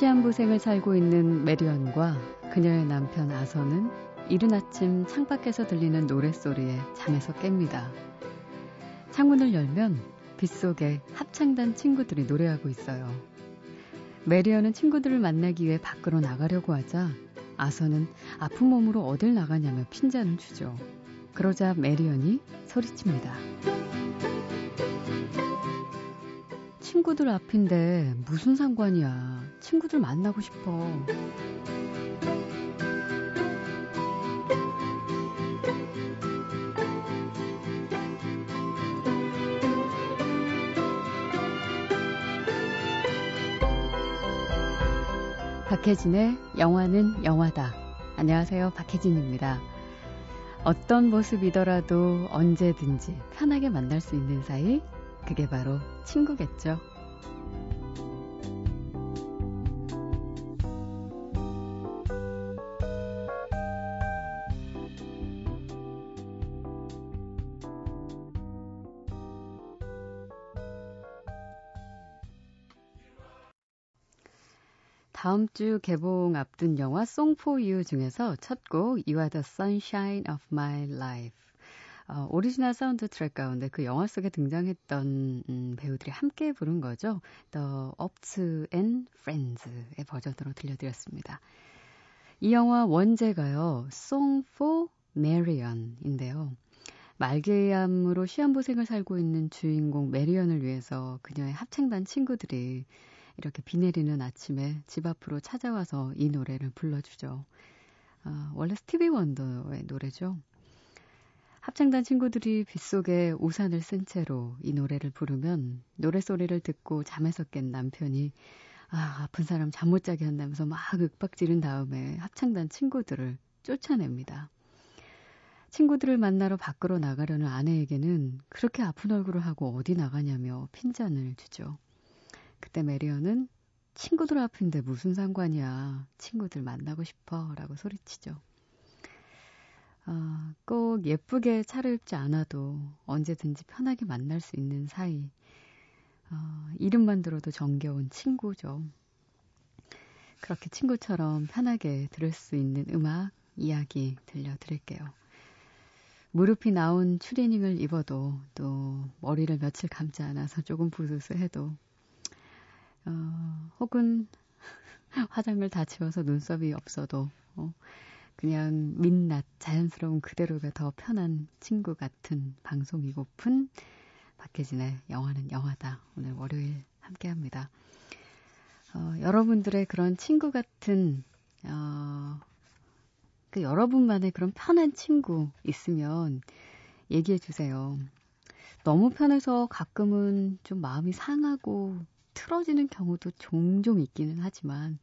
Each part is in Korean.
시한부생을 살고 있는 메리언과 그녀의 남편 아서는 이른 아침 창밖에서 들리는 노랫소리에 잠에서 깹니다. 창문을 열면 빗속에 합창단 친구들이 노래하고 있어요. 메리언은 친구들을 만나기 위해 밖으로 나가려고 하자 아서는 아픈 몸으로 어딜 나가냐며 핀잔을 주죠. 그러자 메리언이 소리칩니다. 친구들 앞인데 무슨 상관이야. 친구들 만나고 싶어. 박혜진의 영화는 영화다. 안녕하세요. 박혜진입니다. 어떤 모습이더라도 언제든지 편하게 만날 수 있는 사이, 그게 바로 친구겠죠. 다음 주 개봉 앞둔 영화 Song for You 중에서 첫 곡 You Are the Sunshine of My Life. 어, 오리지널 사운드 트랙 가운데 그 영화 속에 등장했던 음, 배우들이 함께 부른 거죠. The OAPz and Friends의 버전으로 들려드렸습니다. 이 영화 원제가요. Song for Marion인데요. 말기암으로 시한부생을 살고 있는 주인공 메리언을 위해서 그녀의 합창단 친구들이 이렇게 비 내리는 아침에 집 앞으로 찾아와서 이 노래를 불러주죠. 어, 원래 스티비 원더의 노래죠. 합창단 친구들이 빗속에 우산을 쓴 채로 이 노래를 부르면 노래 소리를 듣고 잠에서 깬 남편이 아, 아픈 사람 잠 못 자게 한다면서 막 윽박 지른 다음에 합창단 친구들을 쫓아냅니다. 친구들을 만나러 밖으로 나가려는 아내에게는 그렇게 아픈 얼굴을 하고 어디 나가냐며 핀잔을 주죠. 그때 메리언은 친구들 앞인데 무슨 상관이야. 친구들 만나고 싶어. 라고 소리치죠. 어, 꼭 예쁘게 차려입지 않아도 언제든지 편하게 만날 수 있는 사이. 어, 이름만 들어도 정겨운 친구죠. 그렇게 친구처럼 편하게 들을 수 있는 음악, 이야기 들려드릴게요. 무릎이 나온 추리닝을 입어도 또 머리를 며칠 감지 않아서 조금 부스스해도 어, 혹은 화장을 다 지워서 눈썹이 없어도 어, 그냥 민낯 자연스러운 그대로가 더 편한 친구 같은 방송이고픈 박혜진의 영화는 영화다. 오늘 월요일 함께합니다. 어, 여러분들의 그런 친구 같은 어, 그 여러분만의 그런 편한 친구 있으면 얘기해 주세요. 너무 편해서 가끔은 좀 마음이 상하고 틀어지는 경우도 종종 있기는 하지만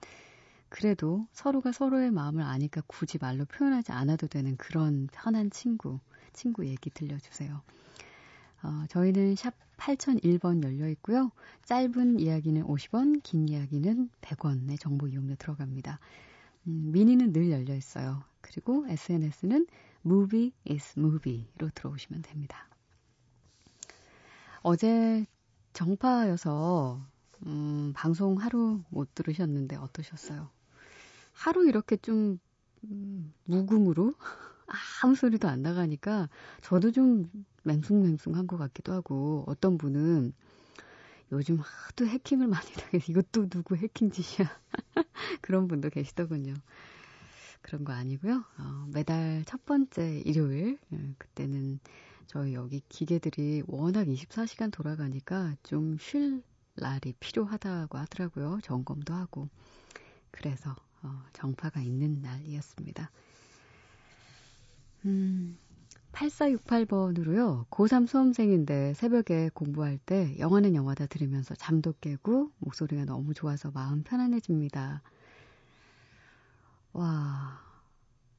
그래도 서로가 서로의 마음을 아니까 굳이 말로 표현하지 않아도 되는 그런 편한 친구, 친구 얘기 들려주세요. 어, 저희는 샵 8001번 열려 있고요. 짧은 이야기는 50원, 긴 이야기는 100원의 정보 이용료 들어갑니다. 음, 미니는 늘 열려 있어요. 그리고 SNS는 movie is movie로 들어오시면 됩니다. 어제 정파여서 음, 방송 하루 못 들으셨는데 어떠셨어요? 하루 이렇게 좀 음, 무궁으로 아무 소리도 안 나가니까 저도 좀 맹숭맹숭한 것 같기도 하고 어떤 분은 요즘 하도 해킹을 많이 당해서 이것도 누구 해킹 짓이야 그런 분도 계시더군요. 그런 거 아니고요. 어, 매달 첫 번째 일요일 예, 그때는 저희 여기 기계들이 워낙 24시간 돌아가니까 좀 쉴 날이 필요하다고 하더라고요. 점검도 하고. 그래서 어, 정파가 있는 날이었습니다. 음, 8468번으로요. 고3 수험생인데 새벽에 공부할 때 영화는 영화다 들으면서 잠도 깨고 목소리가 너무 좋아서 마음 편안해집니다. 와,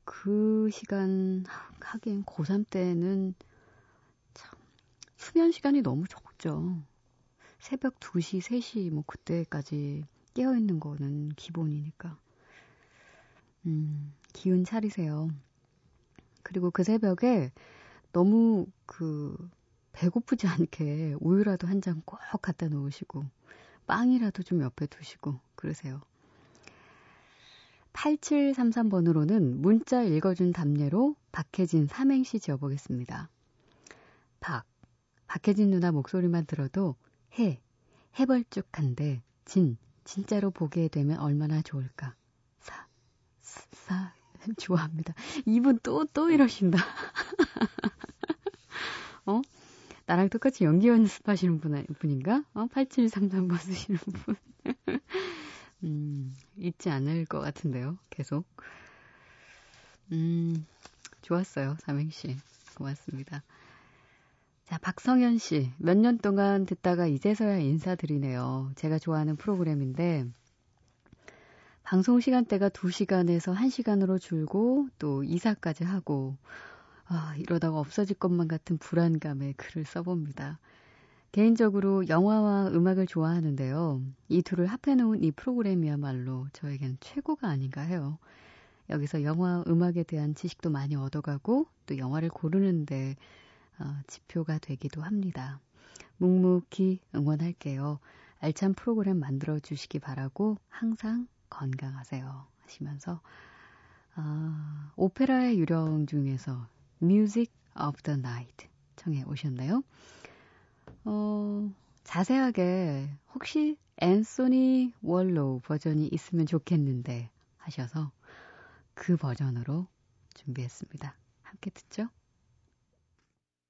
그 시간 하긴 고3 때는 참 수면 시간이 너무 적죠. 새벽 2시, 3시 뭐 그때까지 깨어 있는 거는 기본이니까. 음, 기운 차리세요. 그리고 그 새벽에 너무 그 배고프지 않게 우유라도 한 잔 꼭 갖다 놓으시고 빵이라도 좀 옆에 두시고 그러세요. 8733번으로는 문자 읽어준 답례로 박혜진 삼행시 지어보겠습니다. 박, 박혜진 누나 목소리만 들어도 해, 해벌쭉한데 진, 진짜로 보게 되면 얼마나 좋을까. 사, 사, 좋아합니다. 이분 또, 또 이러신다. 어? 나랑 똑같이 연기 연습하시는 분, 분인가? 어? 8733번 쓰시는 분. 음, 잊지 않을 것 같은데요. 계속. 음, 좋았어요. 삼행시. 고맙습니다. 자, 박성현 씨. 몇 년 동안 듣다가 이제서야 인사드리네요. 제가 좋아하는 프로그램인데, 방송 시간대가 2시간에서 1시간으로 줄고, 또 이사까지 하고, 아, 이러다가 없어질 것만 같은 불안감에 글을 써봅니다. 개인적으로 영화와 음악을 좋아하는데요. 이 둘을 합해놓은 이 프로그램이야말로 저에겐 최고가 아닌가 해요. 여기서 영화, 음악에 대한 지식도 많이 얻어가고 또 영화를 고르는데 어, 지표가 되기도 합니다. 묵묵히 응원할게요. 알찬 프로그램 만들어 주시기 바라고 항상 건강하세요. 하시면서 아, 오페라의 유령 중에서 Music of the Night 청해 오셨나요? 어, 자세하게 혹시 앤소니 월로우 버전이 있으면 좋겠는데 하셔서 그 버전으로 준비했습니다. 함께 듣죠?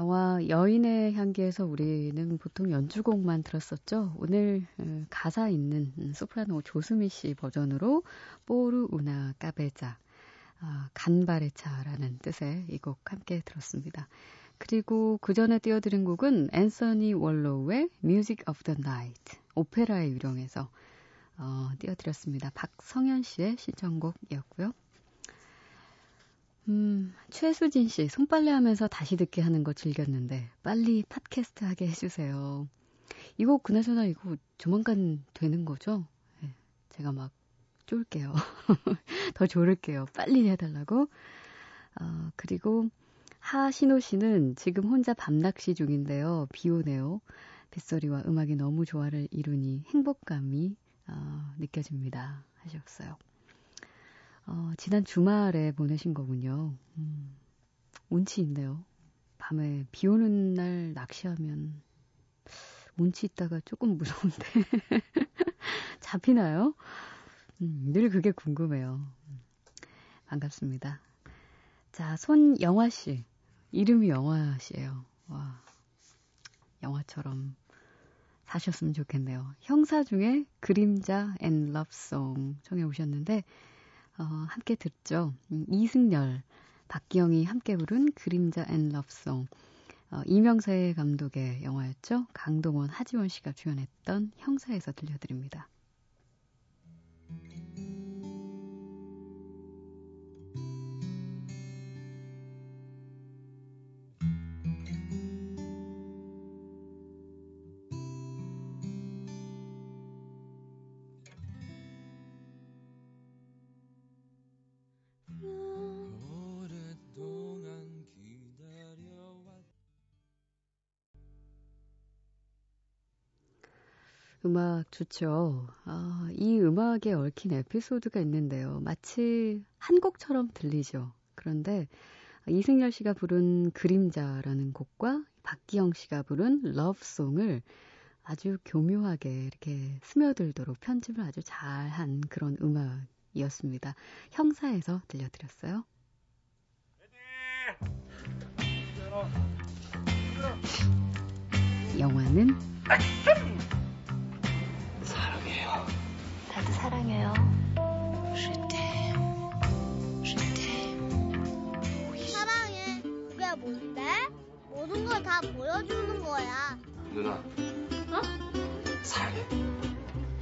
영화 여인의 향기에서 우리는 보통 연주곡만 들었었죠. 오늘 어, 가사 있는 음, 소프라노 조수미 씨 버전으로 뽀르 우나 까베자 아, 간발의 차라는 뜻의 이 곡 함께 들었습니다. 그리고 그 전에 띄워드린 곡은 앤서니 월로우의 Music of the Night 오페라의 유령에서 어, 띄워드렸습니다. 박성현 씨의 신청곡이었고요. 음, 최수진 씨, 손빨래 하면서 다시 듣게 하는 거 즐겼는데, 빨리 팟캐스트 하게 해주세요. 이거, 그나저나 이거 조만간 되는 거죠? 네, 제가 막 쫄게요. 더 조를게요. 빨리 해달라고. 어, 그리고 하신호 씨는 지금 혼자 밤낚시 중인데요. 비 오네요. 빗소리와 음악이 너무 조화를 이루니 행복감이 어, 느껴집니다. 하셨어요. 어, 지난 주말에 보내신 거군요. 음, 운치 있네요. 밤에 비 오는 날 낚시하면 운치 있다가 조금 무서운데 잡히나요? 음, 늘 그게 궁금해요. 음, 반갑습니다. 자, 손영화 씨. 이름이 영화 씨예요. 와. 영화처럼 사셨으면 좋겠네요. 형사 중에 그림자 and Love Song 청해 오셨는데 어, 함께 듣죠. 음, 이승열, 박기영이 함께 부른 그림자 and Love Song. 어, 이명세 감독의 영화였죠. 강동원, 하지원 씨가 주연했던 형사에서 들려드립니다. 음악 좋죠. 아, 이 음악에 얽힌 에피소드가 있는데요. 마치 한 곡처럼 들리죠. 그런데 이승열 씨가 부른 그림자라는 곡과 박기영 씨가 부른 러브송을 아주 교묘하게 이렇게 스며들도록 편집을 아주 잘한 그런 음악이었습니다. 형사에서 들려드렸어요. 영화는 네. 사랑해요. 사랑해. 그게 뭔데? 모든 걸 다 보여주는 거야. 누나. 어? 사랑해.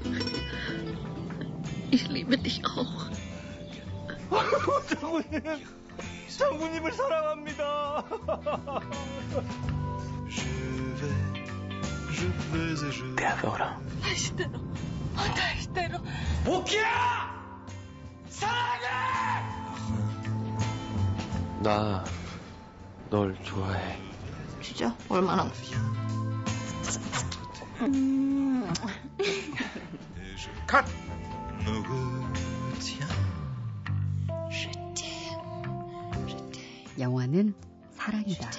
장군님, 장군님을 사랑합니다. 대학에 오라. 맛있대요. 못할 시대로. 오키야! 사랑해! 나 널 좋아해. 진짜? 얼마나? 컷! 영화는 사랑이다.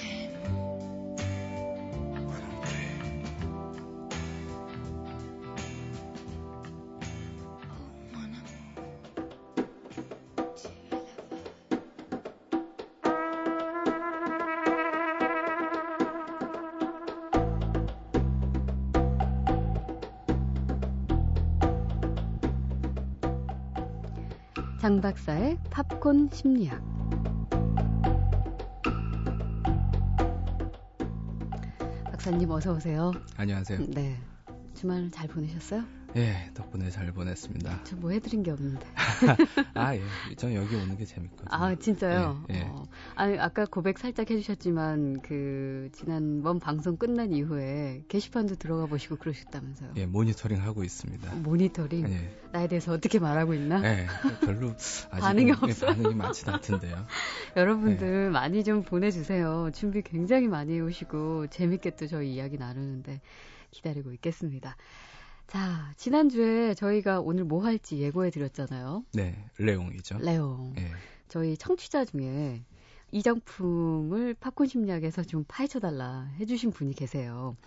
장 박사의 팝콘 심리학. 박사님 어서 오세요. 안녕하세요. 네. 주말 잘 보내셨어요? 예, 덕분에 잘 보냈습니다. 저 뭐 해드린 게 없는데. 아, 예. 전 여기 오는 게 재밌거든요. 아 진짜요? 예, 예. 어, 아니 아까 고백 살짝 해주셨지만 그 지난번 방송 끝난 이후에 게시판도 들어가 보시고 그러셨다면서요? 예, 모니터링 하고 있습니다. 모니터링 예, 나에 대해서 어떻게 말하고 있나? 예, 별로 반응이 없어요? 반응이 많지 않던데요. 여러분들 네. 많이 좀 보내주세요. 준비 굉장히 많이 해오시고 재밌게 또 저희 이야기 나누는데 기다리고 있겠습니다. 자 지난주에 저희가 오늘 뭐 할지 예고해 드렸잖아요. 네, 레옹이죠. 레옹. 예, 저희 청취자 중에 이 작품을 팝콘 심리학에서 좀 파헤쳐달라 해주신 분이 계세요.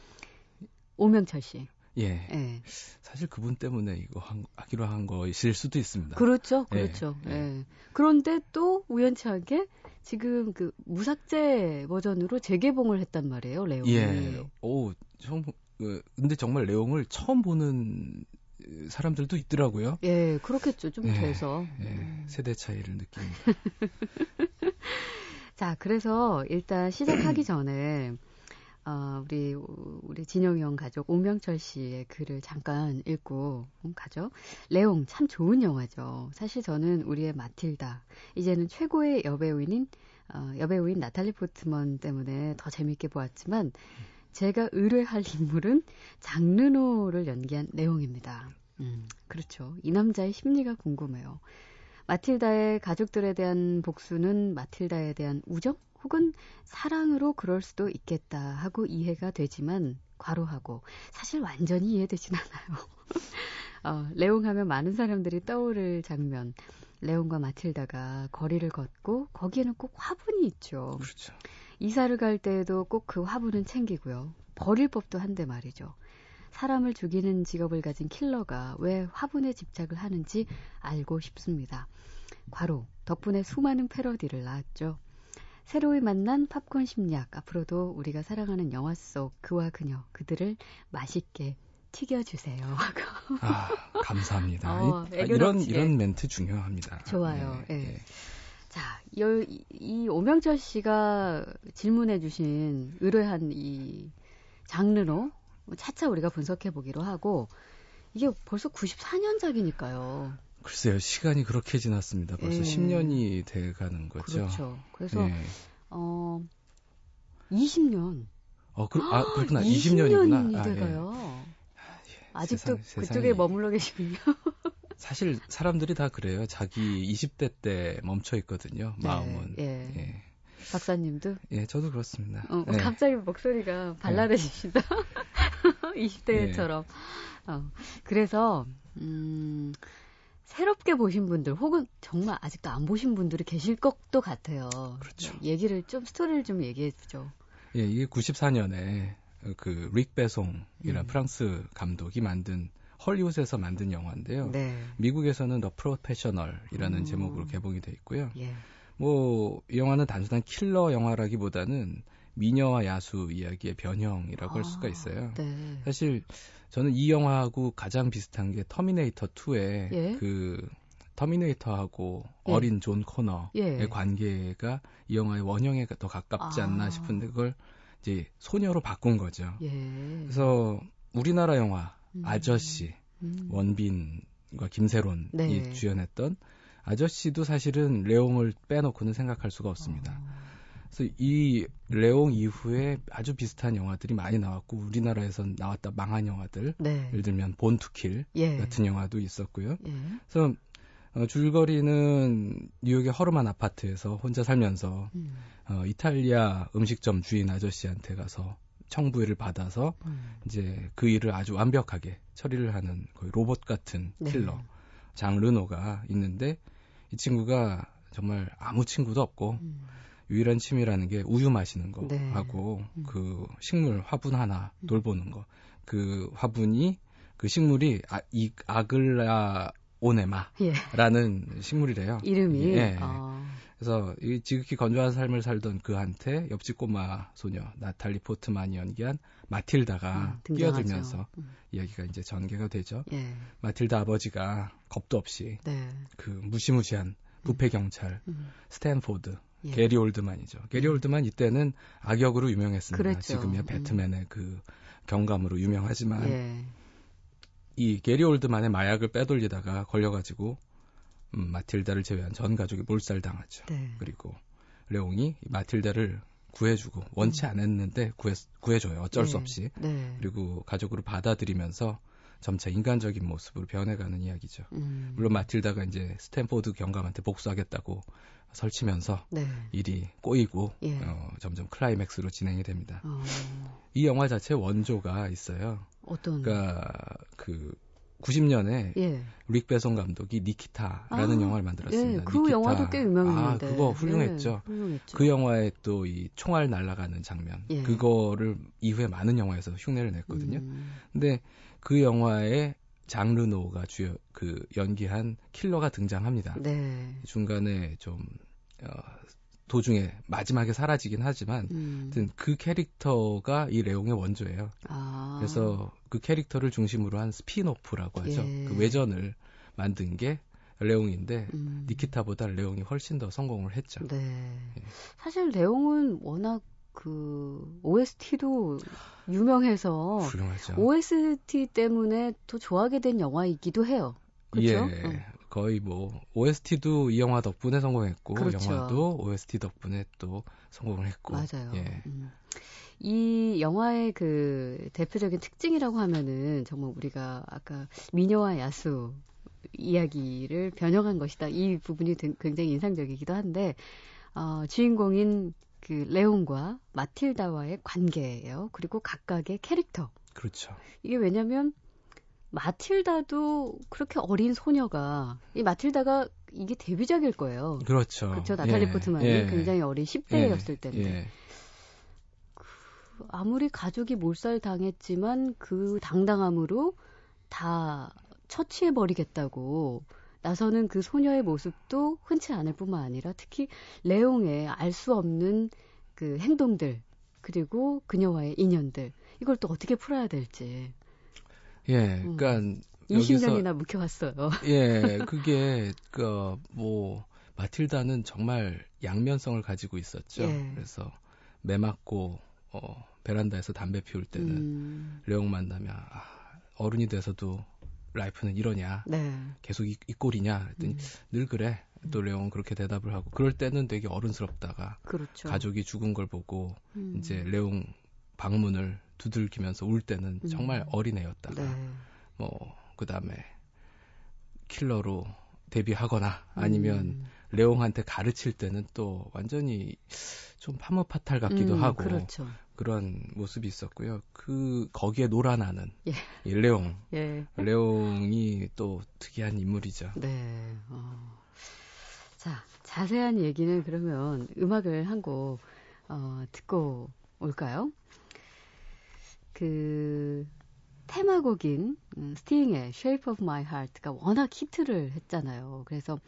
오명철 씨. 예. 예. 사실 그분 때문에 이거 한, 하기로 한 거이실 수도 있습니다. 그렇죠, 예, 그렇죠. 예. 예. 그런데 또 우연치하게 지금 그 무삭제 버전으로 재개봉을 했단 말이에요, 레옹이. 예, 오, 처음, 그, 근데 정말 레옹을 처음 보는 사람들도 있더라고요. 예, 그렇겠죠. 좀 예, 돼서. 예, 음. 세대 차이를 느낍니다. 자, 그래서 일단 시작하기 전에 어, 우리 우리 진영이 형 가족 오명철 씨의 글을 잠깐 읽고 음, 가죠. 레옹 참 좋은 영화죠. 사실 저는 우리의 마틸다 이제는 최고의 여배우인 어, 여배우인 나탈리 포트먼 때문에 더 재밌게 보았지만 제가 의뢰할 인물은 장르노를 연기한 레옹입니다. 음, 그렇죠. 이 남자의 심리가 궁금해요. 마틸다의 가족들에 대한 복수는 마틸다에 대한 우정 혹은 사랑으로 그럴 수도 있겠다 하고 이해가 되지만 과로하고 사실 완전히 이해되진 않아요. 어, 레옹 하면 많은 사람들이 떠오를 장면. 레옹과 마틸다가 거리를 걷고 거기에는 꼭 화분이 있죠. 그렇죠. 이사를 갈 때에도 꼭 그 화분은 챙기고요. 버릴 법도 한데 말이죠. 사람을 죽이는 직업을 가진 킬러가 왜 화분에 집착을 하는지 알고 싶습니다. 과로 덕분에 수많은 패러디를 낳았죠. 새로이 만난 팝콘 심리학 앞으로도 우리가 사랑하는 영화 속 그와 그녀 그들을 맛있게 튀겨주세요. 아, 감사합니다. 어, 이, 아, 애교 이런 멘트 중요합니다. 좋아요. 예, 예. 예. 자, 여- 이, 이 오명철 씨가 질문해주신 의뢰한 이 장르로 차차 우리가 분석해 보기로 하고 이게 벌써 94년작이니까요. 글쎄요, 시간이 그렇게 지났습니다. 벌써 예. 10년이 돼 가는 거죠. 그렇죠. 그래서 예. 어 20년. 어, 그, 아, 그렇구나. 20년이 20년이구나. 아, 예. 돼가요. 아직도 세상- 그쪽에 머물러 계시군요. 사실 사람들이 다 그래요. 자기 20대 때 멈춰 있거든요. 네, 마음은. 예. 예. 박사님도 예, 저도 그렇습니다. 어, 예. 갑자기 목소리가 발랄해집니다. 20대처럼. 어, 그래서, 음, 새롭게 보신 분들, 혹은 정말 아직도 안 보신 분들이 계실 것도 같아요. 그렇죠. 얘기를 좀, 스토리를 좀 얘기해 주죠. 예, 이게 94년에 그 릭 베송이라는 음. 프랑스 감독이 만든 헐리우드에서 만든 영화인데요. 네. 미국에서는 The Professional이라는 음. 제목으로 개봉이 돼 있고요. 예. 뭐이 영화는 단순한 킬러 영화라기보다는 미녀와 야수 이야기의 변형이라고 할 수가 아, 있어요. 네. 사실 저는 이 영화하고 가장 비슷한 게 터미네이터 2의 예. 그 터미네이터하고 예. 어린 존 코너의 예. 관계가 이 영화의 원형에 더 가깝지 아. 않나 싶은데 그걸 이제 소녀로 바꾼 거죠. 예. 그래서 우리나라 영화 음. 아저씨 음. 원빈과 김새론이 네. 주연했던 아저씨도 사실은 레옹을 빼놓고는 생각할 수가 없습니다. 어. 그래서 이 레옹 이후에 아주 비슷한 영화들이 많이 나왔고 우리나라에선 나왔다 망한 영화들 네. 예를 들면 본투킬 예. 같은 영화도 있었고요. 예. 그래서 어, 줄거리는 뉴욕의 허름한 아파트에서 혼자 살면서 음. 어, 이탈리아 음식점 주인 아저씨한테 가서 청부일을 받아서 음. 이제 그 일을 아주 완벽하게 처리를 하는 거의 로봇 같은 네. 킬러 장 르노가 있는데 이 친구가 정말 아무 친구도 없고 음. 유일한 취미라는 게 우유 마시는 거 네. 하고 음. 그 식물 화분 하나 음. 돌보는 거. 그 화분이 그 식물이 아, 이 아글라 오네마라는 예. 식물이래요. 이름이 예. 아. 그래서 이 지극히 건조한 삶을 살던 그한테 옆집 꼬마 소녀 나탈리 포트만이 연기한 마틸다가 음. 뛰어들면서 음. 이야기가 이제 전개가 되죠. 예. 마틸다 아버지가 겁도 없이 네. 그 무시무시한 부패 경찰 음. 스탠포드 예. 게리 올드만이죠. 게리 음. 올드만 이때는 악역으로 유명했습니다. 그랬죠. 지금이야 음. 배트맨의 그 경감으로 유명하지만 예. 이 게리 올드만의 마약을 빼돌리다가 걸려가지고 음, 마틸다를 제외한 전 가족이 몰살당하죠. 네. 그리고 레옹이 이 마틸다를 구해주고 원치 않았는데 구해 구해줘요. 어쩔 수 네. 없이. 네. 그리고 가족으로 받아들이면서 점차 인간적인 모습으로 변해가는 이야기죠. 음. 물론 마틸다가 이제 스탠포드 경감한테 복수하겠다고 설치면서 네. 일이 꼬이고 예. 어, 점점 클라이맥스로 진행이 됩니다. 어. 이 영화 자체 원조가 있어요. 어떤 그러니까 그 90년에 예. 뤽 베송 감독이 니키타라는 아, 영화를 만들었습니다. 예, 그 니키타. 영화도 꽤 유명했는데. 아, 그거 훌륭했죠. 네, 훌륭했죠. 그 영화에 또이 총알 날아가는 장면, 예. 그거를 이후에 많은 영화에서 흉내를 냈거든요. 음. 근데 그 영화에 장 르노가 주요 그 연기한 킬러가 등장합니다. 네. 중간에 좀 어, 도중에 마지막에 사라지긴 하지만 음. 그 캐릭터가 이 레옹의 원조예요. 아. 그래서 그 캐릭터를 중심으로 한 spin-off라고 하죠. 예. 그 외전을 만든 게 레옹인데 음. 니키타보다 레옹이 훨씬 더 성공을 했죠. 네. 예. 사실 내용은 워낙 그 OST도 유명해서 훌륭하죠. OST 때문에 더 좋아하게 된 영화이기도 해요. 그렇죠? 예. 어. 거의 뭐 OST도 이 영화 덕분에 성공했고 그렇죠. 영화도 OST 덕분에 또 성공을 했고 맞아요. 예. 음. 이 영화의 그 대표적인 특징이라고 하면은 정말 우리가 아까 미녀와 야수 이야기를 변형한 것이다. 이 부분이 등- 굉장히 인상적이기도 한데 어, 주인공인 그 레온과 마틸다와의 관계예요. 그리고 각각의 캐릭터. 그렇죠. 이게 왜냐면 마틸다도 그렇게 어린 소녀가 이 마틸다가 이게 데뷔작일 거예요. 그렇죠. 그렇죠. 나탈리 예. 포트만이 예. 굉장히 어린 10대였을 때인데 예. 아무리 가족이 몰살 당했지만 그 당당함으로 다 처치해 버리겠다고 나서는 그 소녀의 모습도 흔치 않을 뿐만 아니라 특히 레옹의 알 수 없는 그 행동들 그리고 그녀와의 인연들 이걸 또 어떻게 풀어야 될지 예. 음. 그러니까 20년이나 묵혀왔어요. 예, 그게 그뭐 마틸다는 정말 양면성을 가지고 있었죠. 예. 그래서 매 맞고 어, 베란다에서 담배 피울 때는 음, 레옹 만나면 아, 어른이 돼서도 라이프는 이러냐 네. 계속 이, 이 꼴이냐 그랬더니 음, 늘 그래 또 레옹은 그렇게 대답을 하고 그럴 때는 되게 어른스럽다가 그렇죠. 가족이 죽은 걸 보고 음, 이제 레옹 방문을 두들기면서 울 때는 음. 정말 어린애였다가 네. 뭐 그 다음에 킬러로 데뷔하거나 아니면 음, 레옹한테 가르칠 때는 또 완전히 좀 파무파탈 같기도 음, 하고 그렇죠. 그런 모습이 있었고요. 그 거기에 놀아나는 예. 이 레옹, 예. 레옹이 또 특이한 인물이죠. 네. 어. 자, 자세한 얘기는 그러면 음악을 한곡 어, 듣고 올까요? 그 테마곡인 음, 스팅의 Shape of My Heart가 워낙 히트를 했잖아요. 그래서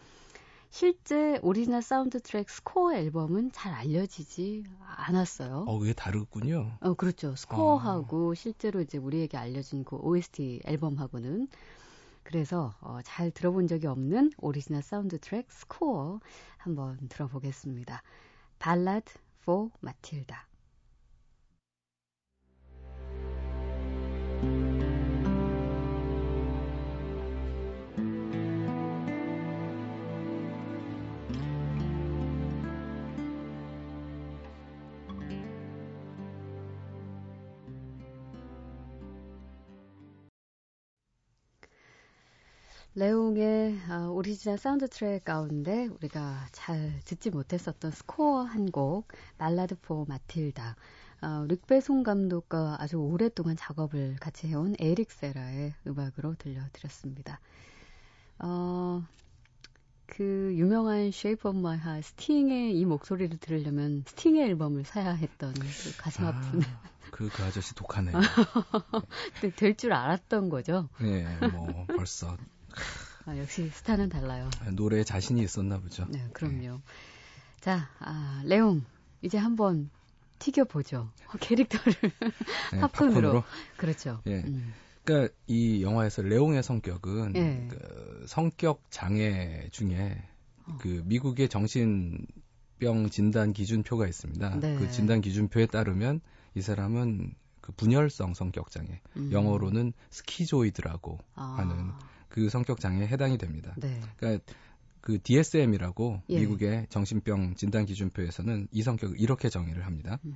실제 오리지널 사운드 트랙 스코어 앨범은 잘 알려지지 않았어요. 어, 그게 다르군요. 어, 그렇죠. 스코어하고 실제로 이제 우리에게 알려진 그 OST 앨범하고는 그래서 어, 잘 들어본 적이 없는 오리지널 사운드 트랙 스코어 한번 들어보겠습니다. Ballad for Matilda. 레옹의 어, 오리지널 사운드 트랙 가운데 우리가 잘 듣지 못했었던 스코어 한 곡 Ballad for Matilda 어, 뤽 베송 감독과 아주 오랫동안 작업을 같이 해온 에릭 세라의 음악으로 들려드렸습니다. 어, 그 유명한 Shape of My Heart 스팅의 이 목소리를 들으려면 스팅의 앨범을 사야 했던 그 가슴 아픈 아, 그, 그 아저씨 독하네요. 될줄 알았던 거죠. 네, 뭐 벌써 아, 역시 스타는 달라요. 노래에 자신이 있었나 보죠. 네, 그럼요. 자, 아, 레옹 이제 한번 튀겨 보죠. 캐릭터를 네, 팝콘으로. 팝콘으로. 그렇죠. 예. 음. 그러니까 이 영화에서 레옹의 성격은 예. 그 성격 장애 중에 어. 그 미국의 정신병 진단 기준표가 있습니다. 네. 그 진단 기준표에 따르면 이 사람은 그 분열성 성격 장애, 음. 영어로는 스키조이드라고 아, 하는 그 성격 장애에 해당이 됩니다. 네. 그러니까 그 DSM이라고 예. 미국의 정신병 진단 기준표에서는 이 성격을 이렇게 정의를 합니다. 음.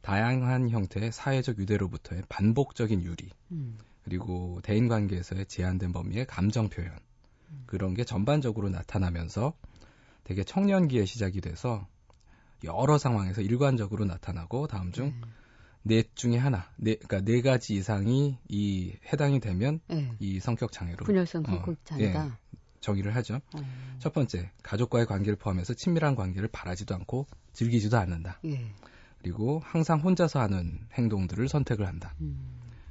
다양한 형태의 사회적 유대로부터의 반복적인 유리, 음. 그리고 대인 관계에서의 제한된 범위의 감정 표현 그런 게 전반적으로 나타나면서 되게 청년기에 시작이 돼서 여러 상황에서 일관적으로 나타나고 다음 중 음. 넷 중에 하나, 네, 그러니까 네 가지 이상이 이 해당이 되면 네. 이 성격 장애로 분열성 어, 성격 장애다. 정의를 하죠. 어, 첫 번째, 가족과의 관계를 포함해서 친밀한 관계를 바라지도 않고 즐기지도 않는다. 예. 그리고 항상 혼자서 하는 행동들을 선택을 한다. 음.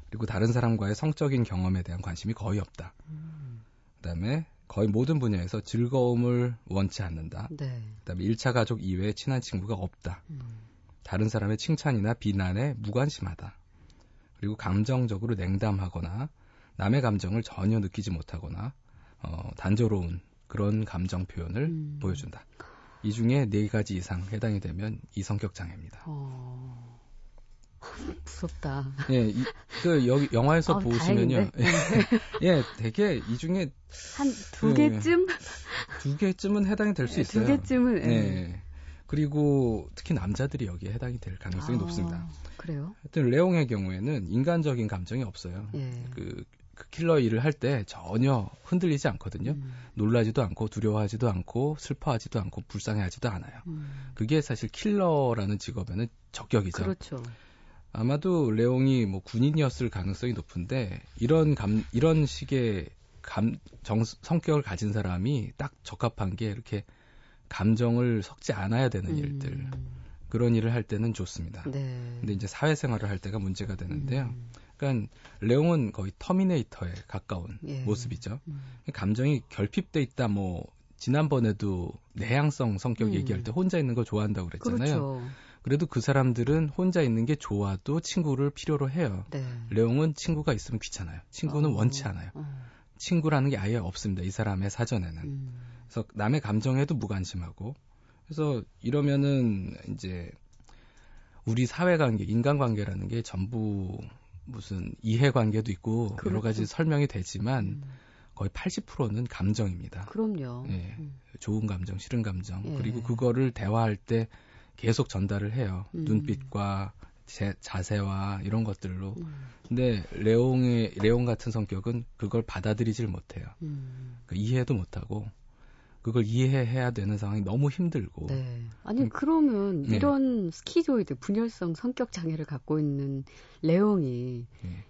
그리고 다른 사람과의 성적인 경험에 대한 관심이 거의 없다. 음. 그다음에 거의 모든 분야에서 즐거움을 원치 않는다. 네. 그다음에 1차 가족 이외에 친한 친구가 없다. 음. 다른 사람의 칭찬이나 비난에 무관심하다. 그리고 감정적으로 냉담하거나 남의 감정을 전혀 느끼지 못하거나 어, 단조로운 그런 감정 표현을 음. 보여준다. 이 중에 네 가지 이상 해당이 되면 이 성격 장애입니다. 어. 무섭다. 예, 이, 그 여기 영화에서 아, 보시면요, 다행인데? 예, 되게 이 중에 한두 그, 개쯤? 두 개쯤은 해당이 될수두 있어요. 개쯤은. 예. 네. 그리고 특히 남자들이 여기에 해당이 될 가능성이 아, 높습니다. 그래요? 하여튼 레옹의 경우에는 인간적인 감정이 없어요. 예. 그, 그 킬러 일을 할 때 전혀 흔들리지 않거든요. 음. 놀라지도 않고 두려워하지도 않고 슬퍼하지도 않고 불쌍해하지도 않아요. 음. 그게 사실 킬러라는 직업에는 적격이죠. 그렇죠. 아마도 레옹이 뭐 군인이었을 가능성이 높은데 이런 감 이런 식의 감 정, 성격을 가진 사람이 딱 적합한 게 이렇게 감정을 섞지 않아야 되는 일들 음. 그런 일을 할 때는 좋습니다. 네. 근데 이제 사회생활을 할 때가 문제가 되는데요. 음. 그러니까 레옹은 거의 터미네이터에 가까운 예. 모습이죠. 음. 감정이 결핍돼 있다 뭐 지난번에도 내향성 성격 음. 얘기할 때 혼자 있는 걸 좋아한다고 그랬잖아요. 그렇죠. 그래도 그 사람들은 혼자 있는 게 좋아도 친구를 필요로 해요. 네. 레옹은 친구가 있으면 귀찮아요. 친구는 어. 원치 않아요. 어. 친구라는 게 아예 없습니다. 이 사람의 사전에는. 음. 그래서 남의 감정에도 무관심하고. 그래서 이러면은 이제 우리 사회관계, 인간관계라는 게 전부 무슨 이해관계도 있고 여러 그렇죠. 가지 설명이 되지만 음. 거의 80%는 감정입니다. 그럼요. 예. 음. 좋은 감정, 싫은 감정. 예. 그리고 그거를 대화할 때 계속 전달을 해요. 음. 눈빛과 제, 자세와 이런 것들로. 음. 근데 레옹의 레옹 같은 성격은 그걸 받아들이질 못해요. 음. 그 이해도 못하고 그걸 이해해야 되는 상황이 너무 힘들고. 네. 아니 음. 그러면 네. 이런 schizoid 분열성 성격 장애를 갖고 있는 레옹이 예.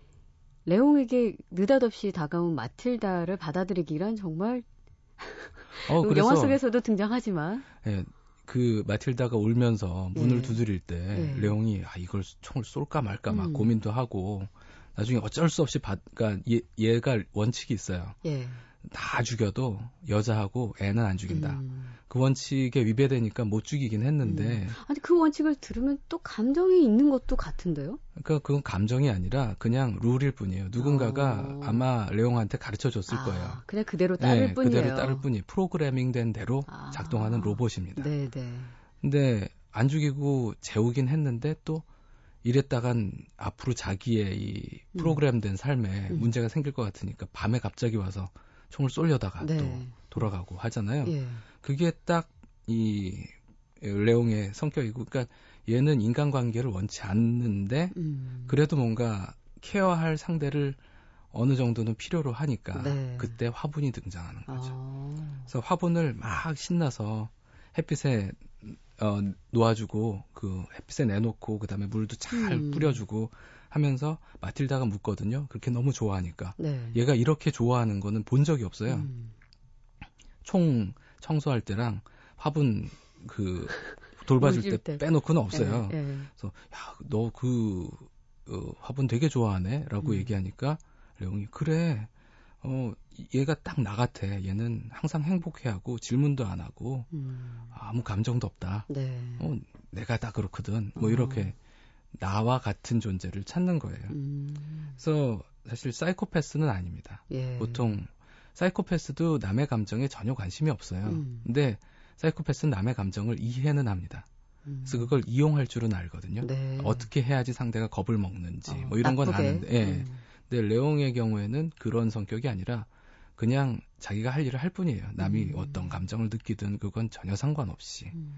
레옹에게 느닷없이 다가온 마틸다를 받아들이기란 정말 어, 영화 속에서도 등장하지만 예, 그 마틸다가 울면서 문을 예. 두드릴 때 예. 레옹이 아 이걸 총을 쏠까 말까 막 음. 고민도 하고 나중에 어쩔 수 없이 받, 그러니까 얘, 얘가 원칙이 있어요. 예. 다 죽여도 여자하고 애는 안 죽인다. 음. 그 원칙에 위배되니까 못 죽이긴 했는데, 아니 그 원칙을 들으면 또 감정이 있는 것도 같은데요? 그러니까 그건 감정이 아니라 그냥 룰일 뿐이에요. 누군가가 어. 아마 레옹한테 가르쳐 줬을 아, 거예요. 그냥 그대로 따를 네, 뿐이에요. 그대로 따를 뿐이 프로그래밍된 대로 아. 작동하는 로봇입니다. 네, 네. 근데 안 죽이고 재우긴 했는데 또 이랬다간 앞으로 자기의 이 음. 프로그램된 삶에 음. 문제가 생길 것 같으니까 밤에 갑자기 와서 총을 쏠려다가 네. 또 돌아가고 하잖아요. 예. 그게 딱 이 레옹의 성격이고, 그러니까 얘는 인간관계를 원치 않는데 음. 그래도 뭔가 케어할 상대를 어느 정도는 필요로 하니까 네. 그때 화분이 등장하는 거죠. 어. 그래서 화분을 막 신나서 햇빛에 어, 놓아주고 그 햇빛에 내놓고 그 다음에 물도 잘 음. 뿌려주고 하면서 마틸다가 묻거든요. 그렇게 너무 좋아하니까 네. 얘가 이렇게 좋아하는 거는 본 적이 없어요. 음. 총 청소할 때랑 화분 그 돌봐줄 때, 때. 빼놓고는 없어요. 예, 예. 그래서 야 너그 어, 화분 되게 좋아하네라고 음. 얘기하니까 레옹이 그래 어 얘가 딱 나 같아 얘는 항상 행복해하고 질문도 안 하고 음. 아무 감정도 없다 네. 어 내가 다 그렇거든 뭐 어. 이렇게 나와 같은 존재를 찾는 거예요 음. 그래서 사실 사이코패스는 아닙니다 예. 보통 사이코패스도 남의 감정에 전혀 관심이 없어요 음. 근데 사이코패스는 남의 감정을 이해는 합니다 음. 그래서 그걸 이용할 줄은 알거든요 네. 어떻게 해야지 상대가 겁을 먹는지 어, 뭐 이런 건 나쁘게. 아는데 예. 음. 근데 레옹의 경우에는 그런 성격이 아니라 그냥 자기가 할 일을 할 뿐이에요. 남이 음. 어떤 감정을 느끼든 그건 전혀 상관없이. 음.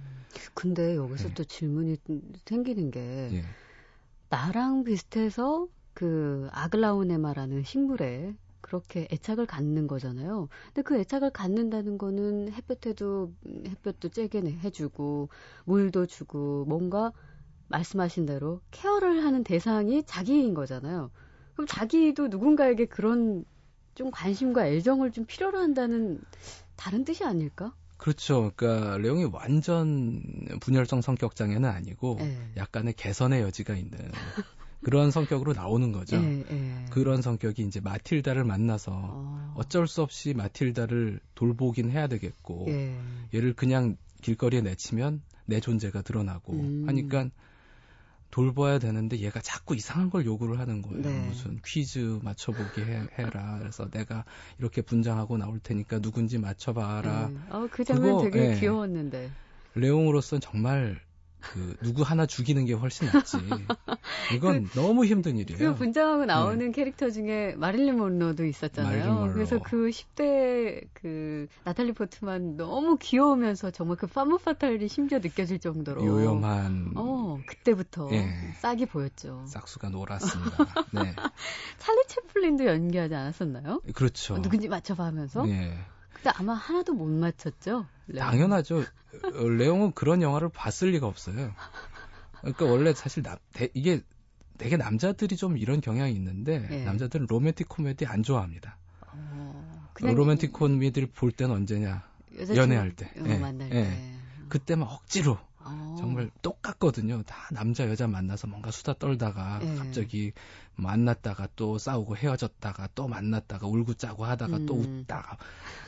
근데 여기서 예. 또 질문이 생기는 게 예. 나랑 비슷해서 그 아글라오네마라는 식물에 그렇게 애착을 갖는 거잖아요. 근데 그 애착을 갖는다는 거는 햇볕에도 햇볕도 쬐게 내- 해주고 물도 주고 뭔가 말씀하신 대로 케어를 하는 대상이 자기인 거잖아요. 그럼 자기도 누군가에게 그런 좀 관심과 애정을 좀 필요로 한다는 다른 뜻이 아닐까? 그렇죠. 그러니까 레옹이 완전 분열성 성격 장애는 아니고 예. 약간의 개선의 여지가 있는 그런 성격으로 나오는 거죠. 예, 예. 그런 성격이 이제 마틸다를 만나서 어. 어쩔 수 없이 마틸다를 돌보긴 해야 되겠고 예. 얘를 그냥 길거리에 내치면 내 존재가 드러나고 음. 하니까 돌봐야 되는데 얘가 자꾸 이상한 걸 요구를 하는 거예요. 네. 무슨 퀴즈 맞춰보게 해, 라 그래서 내가 이렇게 분장하고 나올 테니까 누군지 맞춰봐라. 예. 어, 그 장면 그거, 되게 예. 귀여웠는데. 레옹으로서는 정말 그 누구 하나 죽이는 게 훨씬 낫지. 이건 너무 힘든 일이에요. 그 분장하고 나오는 캐릭터 중에 마릴린 먼로도 있었잖아요. 네. 마릴린 먼로. 그래서 그 10대 그 나탈리 포트만 너무 귀여우면서 정말 그 파무 파탈이 심지어 느껴질 정도로 요염한 어, 그때부터 예. 싹이 보였죠. 싹수가 놀았습니다. 네, 찰리 채플린도 연기하지 않았었나요? 그렇죠. 어, 누군지 맞춰봐 하면서. 네. 근데 아마 하나도 못 맞췄죠. 레옹. 당연하죠. 어, 레옹은 그런 영화를 봤을 리가 없어요. 그러니까 원래 사실 남, 대- 이게 되게 남자들이 좀 이런 경향이 있는데 예. 남자들은 로맨틱 코미디 안 좋아합니다. 어, 로맨틱 코미디를 볼 때는 언제냐? 연애할 때. 어, 예, 만날 예. 때. 그때만 억지로 어. 정말 똑같거든요. 다 남자 여자 만나서 뭔가 수다 떨다가 예. 갑자기 만났다가 또 싸우고 헤어졌다가 또 만났다가 울고 짜고 하다가 또 음. 웃다가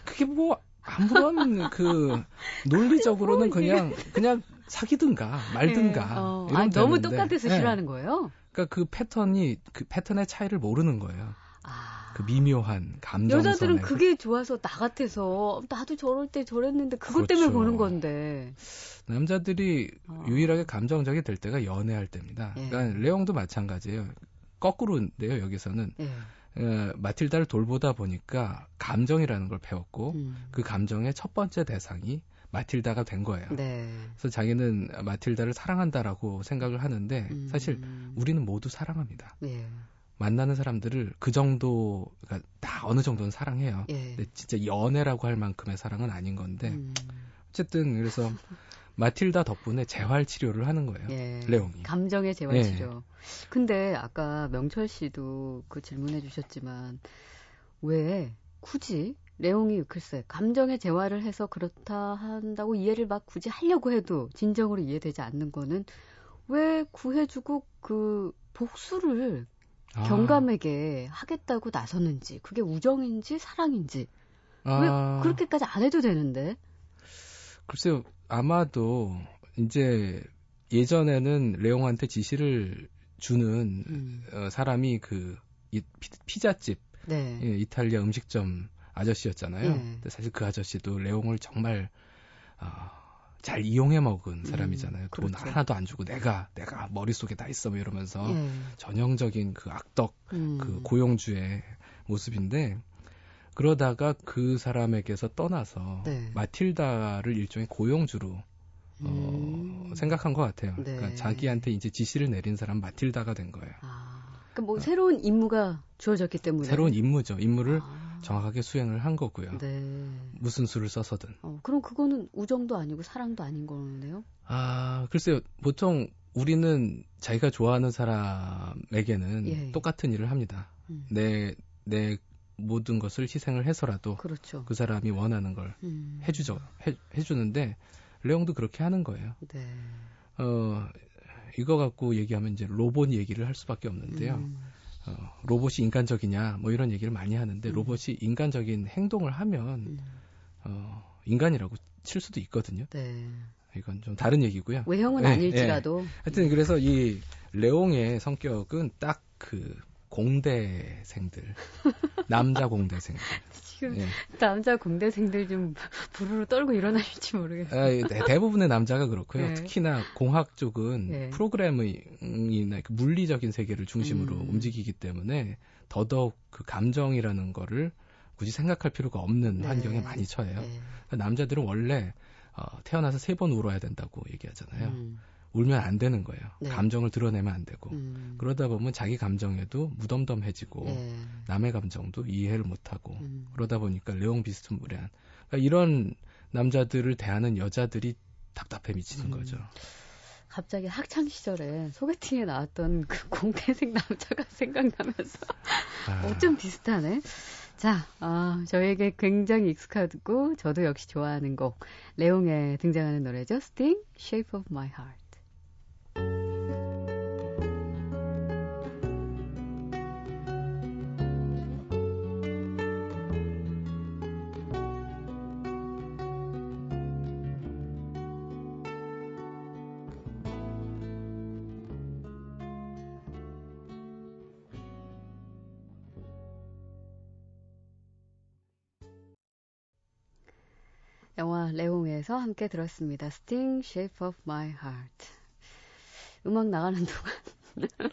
그게 뭐 아무런 그 논리적으로는 그냥 그냥 사귀든가 말든가 예. 어, 아니, 너무. 똑같아서 예. 싫어하는 거예요? 그러니까 그 패턴이 그 패턴의 차이를 모르는 거예요. 아. 그 미묘한 감정 여자들은 그게 좋아서 나 같아서 나도 저럴 때 저랬는데 그것 때문에 그렇죠. 보는 건데. 남자들이 어. 유일하게 감정적이 될 때가 연애할 때입니다. 예. 그러니까 레옹도 마찬가지예요. 거꾸로인데요, 여기서는. 예. 어, 마틸다를 돌보다 보니까 감정이라는 걸 배웠고 음. 그 감정의 첫 번째 대상이 마틸다가 된 거예요. 네. 그래서 자기는 마틸다를 사랑한다라고 생각을 하는데 음. 사실 우리는 모두 사랑합니다. 예. 만나는 사람들을 그 정도 그러니까 다 어느 정도는 사랑해요. 예. 근데 진짜 연애라고 할 만큼의 사랑은 아닌 건데 음. 어쨌든 그래서 마틸다 덕분에 재활 치료를 하는 거예요. 예. 레옹이. 감정의 재활 예. 치료. 근데 아까 명철 씨도 그 질문해 주셨지만 왜 굳이 레옹이 글쎄 감정의 재활을 해서 그렇다 한다고 이해를 막 굳이 하려고 해도 진정으로 이해되지 않는 거는 왜 구해주고 그 복수를 아, 경감에게 하겠다고 나서는지 그게 우정인지 사랑인지 아, 왜 그렇게까지 안 해도 되는데 글쎄요, 아마도 이제 예전에는 레옹한테 지시를 주는 음. 어, 사람이 그 이, 피, 자집 네. 예, 이탈리아 음식점 아저씨였잖아요. 예. 근데 사실 그 아저씨도 레옹을 정말 어, 잘 이용해 먹은 음, 사람이잖아요. 돈 그렇죠. 하나도 안 주고 내가 내가 머릿속에 다 있어 뭐 이러면서 예. 전형적인 그 악덕 음. 그 고용주의 모습인데 그러다가 그 사람에게서 떠나서 네. 마틸다를 일종의 고용주로 어, 음. 생각한 것 같아요. 네. 그러니까 자기한테 이제 지시를 내린 사람 마틸다가 된 거예요. 아, 그러니까 뭐 새로운 임무가 주어졌기 때문에 새로운 임무죠. 임무를 아, 정확하게 수행을 한 거고요. 네. 무슨 수를 써서든. 어, 그럼 그거는 우정도 아니고 사랑도 아닌 거네요. 아, 글쎄요. 보통 우리는 자기가 좋아하는 사람에게는 예. 똑같은 일을 합니다. 음. 내, 내 모든 것을 희생을 해서라도 그렇죠. 그 사람이 원하는 걸 음. 해주죠. 해, 해주는데, 레옹도 그렇게 하는 거예요. 네. 어, 이거 갖고 얘기하면 이제 로봇 얘기를 할 수밖에 없는데요. 음. 어, 로봇이 인간적이냐, 뭐 이런 얘기를 많이 하는데, 음. 로봇이 인간적인 행동을 하면, 음. 어, 인간이라고 칠 수도 있거든요. 네. 이건 좀 다른 얘기고요. 외형은 네, 아닐지라도 하여튼 그래서 이 레옹의 성격은 딱 그 공대생들, 남자 공대생들. 지금 예. 남자 공대생들 좀 부르르 떨고 일어나실지 모르겠어요. 아, 대- 대부분의 남자가 그렇고요. 네. 특히나 공학 쪽은 네. 프로그래밍이나 그 물리적인 세계를 중심으로 음. 움직이기 때문에 더더욱 그 감정이라는 거를 굳이 생각할 필요가 없는 네. 환경에 많이 처해요. 네. 남자들은 원래 어, 태어나서 세 번 울어야 된다고 얘기하잖아요. 음. 울면 안 되는 거예요. 네. 감정을 드러내면 안 되고. 음. 그러다 보면 자기 감정에도 무덤덤해지고 예. 남의 감정도 이해를 못하고 음. 그러다 보니까 레옹 비스무리한 그러니까 이런 남자들을 대하는 여자들이 답답해 미치는 음. 거죠. 갑자기 학창 시절에 소개팅에 나왔던 그 공대생 남자가 생각나면서 아, 어쩜 비슷하네. 자, 아, 저에게 굉장히 익숙하고 저도 역시 좋아하는 곡 레옹에 등장하는 노래죠. Sting, Shape of My Heart. 영화 레옹에서 함께 들었습니다. Sting, Shape of My Heart. 음악 나가는 동안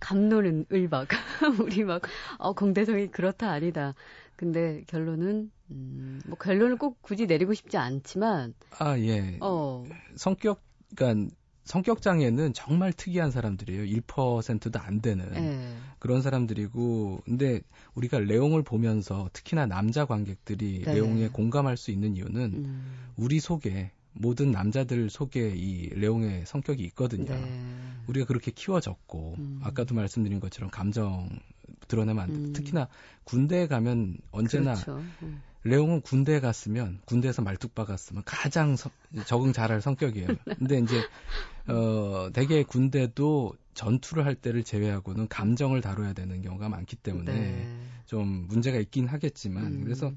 감노는 을박 우리 막 어, 공대성이 그렇다 아니다. 근데 결론은 음, 뭐 결론을 꼭 굳이 내리고 싶지 않지만 아, 예. 어 성격 그러니까 성격 장애는 정말 특이한 사람들이에요. 1%도 안 되는 예. 그런 사람들이고 근데 우리가 레옹을 보면서 특히나 남자 관객들이 네. 레옹에 공감할 수 있는 이유는 음, 우리 속에 모든 남자들 속에 이 레옹의 성격이 있거든요. 네. 우리가 그렇게 키워졌고 음. 아까도 말씀드린 것처럼 감정 드러내면 안 돼. 음. 특히나 군대에 가면 언제나 그렇죠. 음. 레옹은 군대에 갔으면 군대에서 말뚝 박았으면 가장 서- 적응 잘할 성격이에요. 근데 이제 어 대개 군대도 전투를 할 때를 제외하고는 감정을 다뤄야 되는 경우가 많기 때문에 네. 좀 문제가 있긴 하겠지만 음. 그래서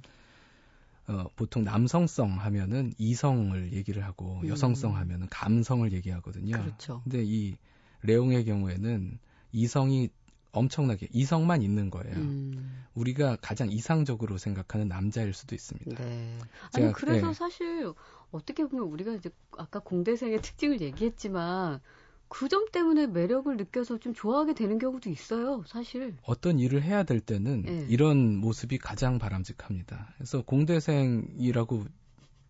어, 보통 남성성 하면은 이성을 얘기를 하고 음. 여성성 하면은 감성을 얘기하거든요. 그렇죠. 근데 이 레옹의 경우에는 이성이 엄청나게 이성만 있는 거예요. 음, 우리가 가장 이상적으로 생각하는 남자일 수도 있습니다. 네. 아니 제가- 그래서 네. 사실 어떻게 보면 우리가 이제 아까 공대생의 특징을 얘기했지만 그 점 때문에 매력을 느껴서 좀 좋아하게 되는 경우도 있어요, 사실. 어떤 일을 해야 될 때는 예. 이런 모습이 가장 바람직합니다. 그래서 공대생이라고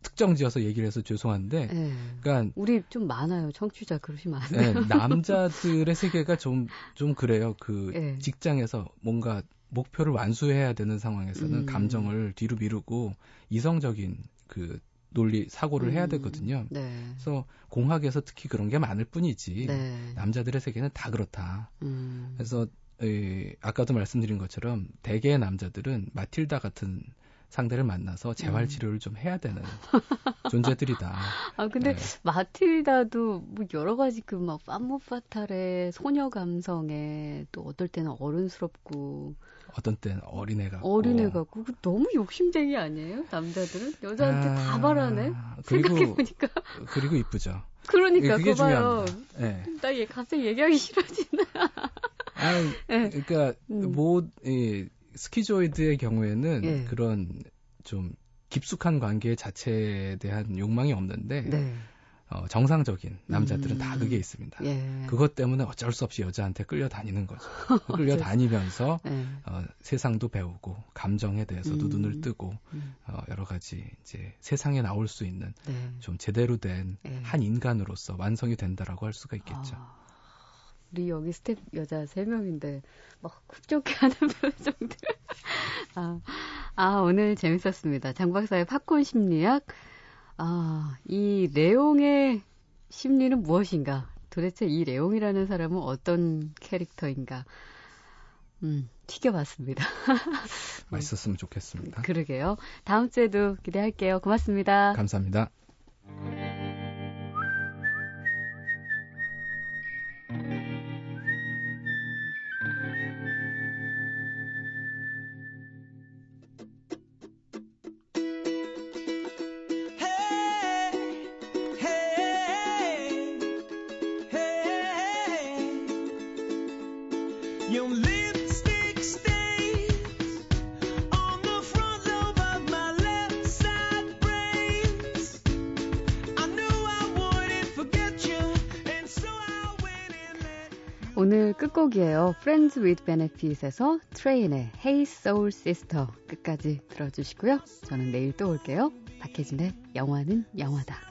특정 지어서 얘기를 해서 죄송한데, 예. 그러니까 우리 좀 많아요, 청취자 그러시면 안 예, 돼요. 남자들의 세계가 좀, 좀 그래요. 그 예. 직장에서 뭔가 목표를 완수해야 되는 상황에서는 음. 감정을 뒤로 미루고 이성적인 그 논리, 사고를 해야 음, 되거든요. 네. 그래서 공학에서 특히 그런 게 많을 뿐이지 네. 남자들의 세계는 다 그렇다. 음. 그래서 에, 아까도 말씀드린 것처럼 대개의 남자들은 마틸다 같은 상대를 만나서 재활 음. 치료를 좀 해야 되는 존재들이다. 아 근데 네. 마틸다도 뭐 여러 가지 그막 팜무파탈의 소녀 감성에 또 어떨 때는 어른스럽고 어떤 때는 어린애 같고 어린애 같고 그 너무 욕심쟁이 아니에요? 남자들은 여자한테 다 아, 바라네. 그리고 생각해보니까 그리고 이쁘죠. 그러니까 그게 그거 봐요. 중요합니다. 예. 나얘 갑자기 얘기하기 싫어지네. 아, 예. 그러니까 음. 뭐 이, 스키조이드의 경우에는 예. 그런 좀 깊숙한 관계 자체에 대한 욕망이 없는데 네. 어, 정상적인 남자들은 음. 다 그게 있습니다. 예. 그것 때문에 어쩔 수 없이 여자한테 끌려다니는 거죠. 끌려다니면서 예. 어, 세상도 배우고 감정에 대해서도 음. 눈을 뜨고 음. 어, 여러 가지 이제 세상에 나올 수 있는 네. 좀 제대로 된 예. 한 인간으로서 완성이 된다라고 할 수가 있겠죠. 아, 우리 여기 스태프 여자 3명인데, 막 흡족해 하는 표정들. 아, 아, 오늘 재밌었습니다. 장 박사의 팝콘 심리학. 아, 이 레옹의 심리는 무엇인가? 도대체 이 레옹이라는 사람은 어떤 캐릭터인가? 음, 튀겨봤습니다. 맛있었으면 좋겠습니다. 그러게요. 다음 주에도 기대할게요. 고맙습니다. 감사합니다. 끝곡이에요. Friends with Benefit에서 트레인의 Hey Soul Sister 끝까지 들어주시고요. 저는 내일 또 올게요. 박혜진의 영화는 영화다.